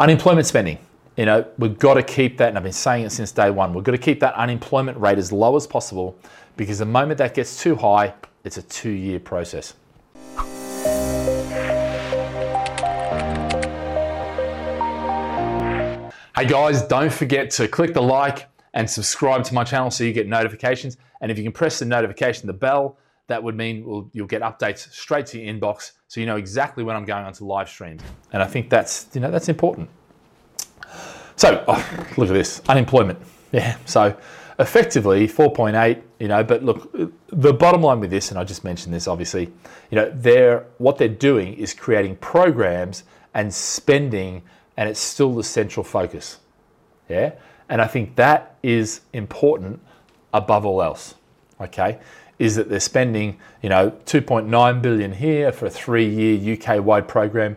Unemployment spending. You know, we've got to keep that, and I've been saying it since day one, we've got to keep that unemployment rate as low as possible because the moment that gets too high, it's a two year process. Hey guys, don't forget to click the like and subscribe to my channel so you get notifications. And if you can press the notification, the bell, that would mean we'll, you'll get updates straight to your inbox so you know exactly when I'm going onto live streams. And I think that's, you know, that's important. So, oh, look at this unemployment. Yeah, so effectively 4.8, you know, but look, the bottom line with this, and I just mentioned this obviously, you know, they're, what they're doing is creating programs and spending and it's still the central focus. Yeah? And I think that is important above all else. Okay? Is that they're spending, you know, 2.9 billion here for a three-year UK-wide program,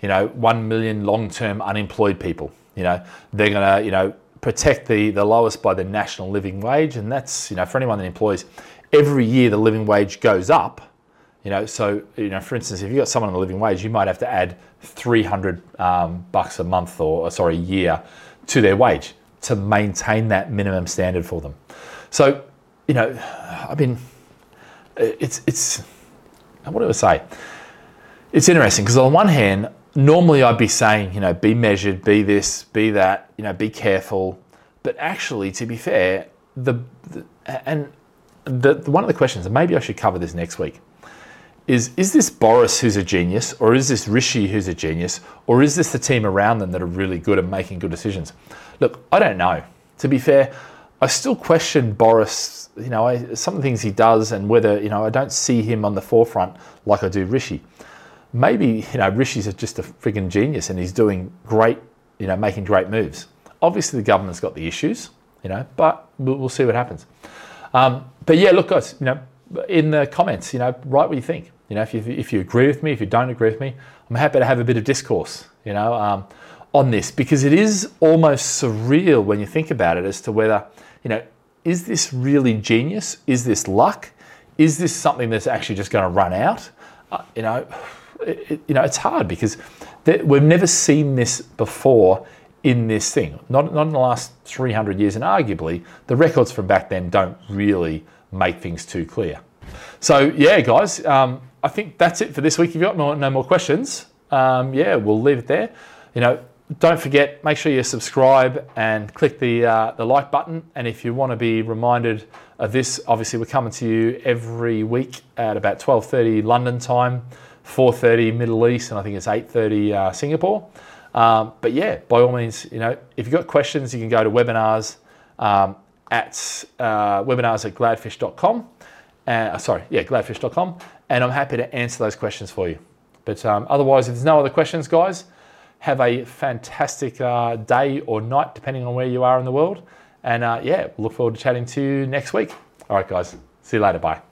you know, 1 million long-term unemployed people. You know, they're gonna, you know, protect the, the lowest by the national living wage, and that's, you know, for anyone that employs, every year the living wage goes up you know, so you know, for instance, if you've got someone on the living wage, you might have to add 300 um, bucks a month or sorry, a year to their wage to maintain that minimum standard for them. So, you know, I mean, uh, it's it's what do I say? It's interesting because on one hand, normally I'd be saying, you know, be measured, be this, be that, you know, be careful. But actually, to be fair, the, the and the, one of the questions, and maybe I should cover this next week is is this Boris who's a genius, or is this Rishi who's a genius, or is this the team around them that are really good at making good decisions? Look, I don't know. To be fair, I still question Boris. You know, I, some of the things he does, and whether you know, I don't see him on the forefront like I do Rishi. Maybe you know, Rishi's just a frigging genius, and he's doing great. You know, making great moves. Obviously, the government's got the issues. You know, but we'll, we'll see what happens. Um, but yeah, look, guys. You know, in the comments, you know, write what you think. You know, if you, if you agree with me, if you don't agree with me, I'm happy to have a bit of discourse, you know, um, on this because it is almost surreal when you think about it as to whether, you know, is this really genius? Is this luck? Is this something that's actually just going to run out? Uh, you know, it, you know, it's hard because we've never seen this before in this thing. Not, not in the last 300 years, and arguably the records from back then don't really make things too clear. So yeah, guys, um, I think that's it for this week. If you've got no, no more questions, um, yeah, we'll leave it there. You know, don't forget, make sure you subscribe and click the uh, the like button. And if you want to be reminded of this, obviously we're coming to you every week at about 12:30 London time, 4:30 Middle East, and I think it's 8:30 uh, Singapore. Um, but yeah, by all means, you know, if you've got questions, you can go to webinars um, at uh, webinars at gladfish.com. Uh, sorry, yeah, gladfish.com, and I'm happy to answer those questions for you. But um, otherwise, if there's no other questions, guys, have a fantastic uh, day or night, depending on where you are in the world. And uh, yeah, look forward to chatting to you next week. All right, guys, see you later. Bye.